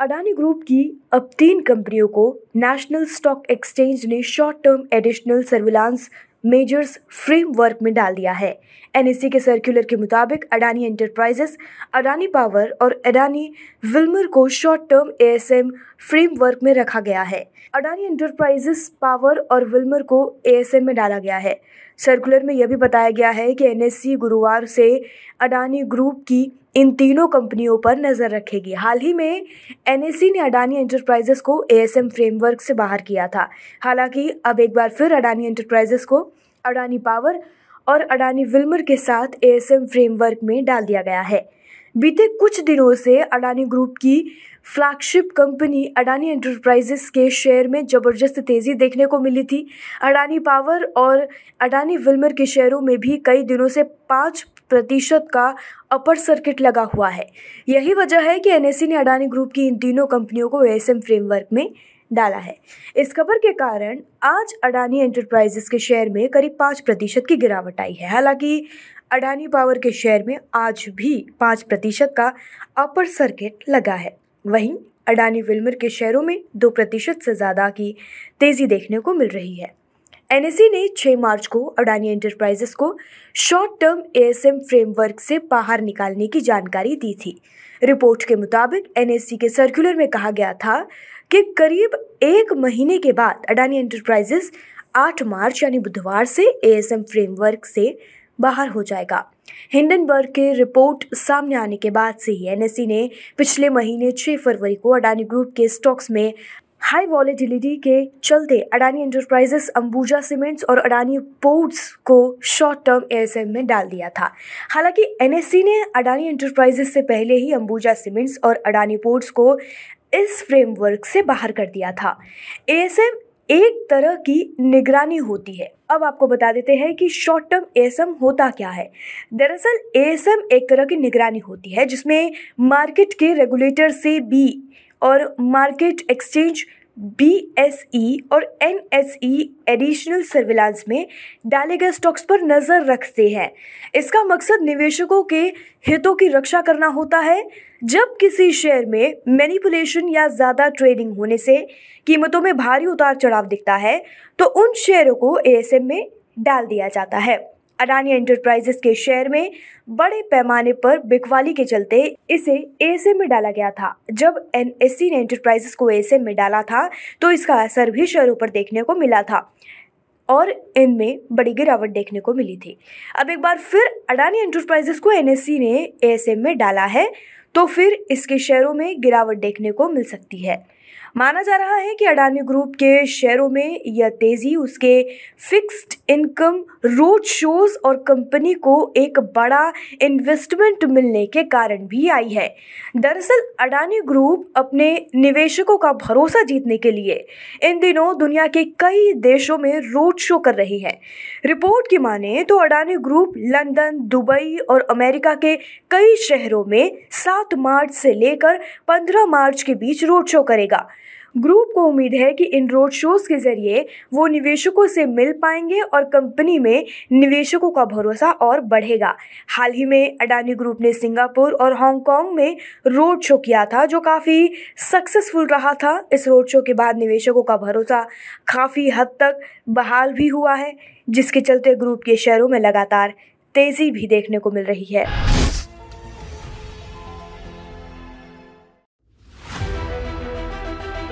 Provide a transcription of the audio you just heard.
Adani group की अब तीन कंपनियों को नेशनल स्टॉक एक्सचेंज ने short term additional surveillance measures framework में डाल दिया है। एनएससी के सर्कुलर के मुताबिक अडानी एंटरप्राइजेस अडानी पावर और अडानी विल्मर को शॉर्ट टर्म एएसएम फ्रेमवर्क में रखा गया है। अडानी एंटरप्राइजेस पावर और विल्मर को एएसएम में डाला गया है। सर्कुलर में यह भी बताया गया है कि एनएससी गुरुवार से अडानी ग्रुप की इन तीनों कंपनियों पर नज़र रखेगी। हाल ही में एनएससी ने अडानी एंटरप्राइजेस को एएसएम फ्रेमवर्क से बाहर किया था। हालाँकि अब एक बार फिर अडानी एंटरप्राइजेस को अडानी पावर और अडानी विल्मर के साथ एएसएम फ्रेमवर्क में डाल दिया गया है। बीते कुछ दिनों से अडानी ग्रुप की फ्लैगशिप कंपनी अडानी एंटरप्राइजेस के शेयर में ज़बरदस्त तेज़ी देखने को मिली थी। अडानी पावर और अडानी विल्मर के शेयरों में भी कई दिनों से पाँच प्रतिशत का अपर सर्किट लगा हुआ है। यही वजह है कि एनएससी ने अडानी ग्रुप की इन तीनों कंपनियों को एएसएम फ्रेमवर्क में डाला है। इस खबर के कारण आज अडानी एंटरप्राइजेस के शेयर में करीब पाँच प्रतिशत की गिरावट आई है। हालाँकि अडानी पावर के शेयर में आज भी पाँच प्रतिशत का अपर सर्किट लगा है। वहीं अडानी विल्मर के शेयरों में दो प्रतिशत से ज़्यादा की तेज़ी देखने को मिल रही है। एनएससी ने 6 मार्च को अडानी एंटरप्राइजेस को शॉर्ट टर्म एएसएम फ्रेमवर्क से बाहर निकालने की जानकारी दी थी। रिपोर्ट के मुताबिक एनएससी के सर्कुलर में कहा गया था कि करीब एक महीने के बाद अडानी एंटरप्राइजेस 8 मार्च यानी बुधवार से एएसएम फ्रेमवर्क से बाहर हो जाएगा। हिंडनबर्ग के रिपोर्ट सामने आने के बाद से ही एनएससी ने पिछले महीने 6 फरवरी को अडानी ग्रुप के स्टॉक्स में हाई वॉलेटिलिटी के चलते अडानी एंटरप्राइजेस अंबुजा सीमेंट्स और अडानी पोर्ट्स को शॉर्ट टर्म एएसएम में डाल दिया था। हालाँकि एनएससी ने अडानी एंटरप्राइजेस से पहले ही अंबुजा सीमेंट्स और अडानी पोर्ट्स को इस फ्रेमवर्क से बाहर कर दिया था। एएसएम एक तरह की निगरानी होती है। अब आपको बता देते हैं कि शॉर्ट टर्म एएसएम होता क्या है। दरअसल एएसएम एक तरह की निगरानी होती है, जिसमें मार्केट के रेगुलेटर से बी और market exchange B S E और N S E additional surveillance में डाले गए स्टॉक्स पर नज़र रखते हैं। इसका मकसद निवेशकों के हितों की रक्षा करना होता है। जब किसी शेयर में मैनिपुलेशन या ज़्यादा ट्रेडिंग होने से कीमतों में भारी उतार चढ़ाव दिखता है तो उन शेयरों को एएसएम में डाल दिया जाता है। अडानी एंटरप्राइजेस के शेयर में बड़े पैमाने पर बिकवाली के चलते इसे एएसएम में डाला गया था। जब एनएससी ने एंटरप्राइजेस को एएसएम में डाला था तो इसका असर भी शेयरों पर देखने को मिला था और इनमें बड़ी गिरावट देखने को मिली थी। अब एक बार फिर अडानी एंटरप्राइजेस को एनएससी ने एएसएम में डाला है तो फिर इसके शेयरों में गिरावट देखने को मिल सकती है। माना जा रहा है कि अडानी ग्रुप के शेयरों में यह तेज़ी, उसके फिक्स्ड इनकम रोड शोज़ और कंपनी को एक बड़ा इन्वेस्टमेंट मिलने के कारण भी आई है। दरअसल, अडानी ग्रुप अपने निवेशकों का भरोसा जीतने के लिए इन दिनों दुनिया के कई देशों में रोड शो कर रही है। रिपोर्ट की माने तो अडानी ग्रुप लंदन, दुबई और अमेरिका के कई शहरों में सात मार्च से लेकर पंद्रह मार्च के बीच रोड शो करेगा। ग्रुप को उम्मीद है कि इन रोड शोज़ के ज़रिए वो निवेशकों से मिल पाएँगे और कंपनी में निवेशकों का भरोसा और बढ़ेगा। हाल ही में अडानी ग्रुप ने सिंगापुर और हांगकांग में रोड शो किया था, जो काफ़ी सक्सेसफुल रहा था। इस रोड शो के बाद निवेशकों का भरोसा काफ़ी हद तक बहाल भी हुआ है, जिसके चलते ग्रुप के शेयरों में लगातार तेज़ी भी देखने को मिल रही है।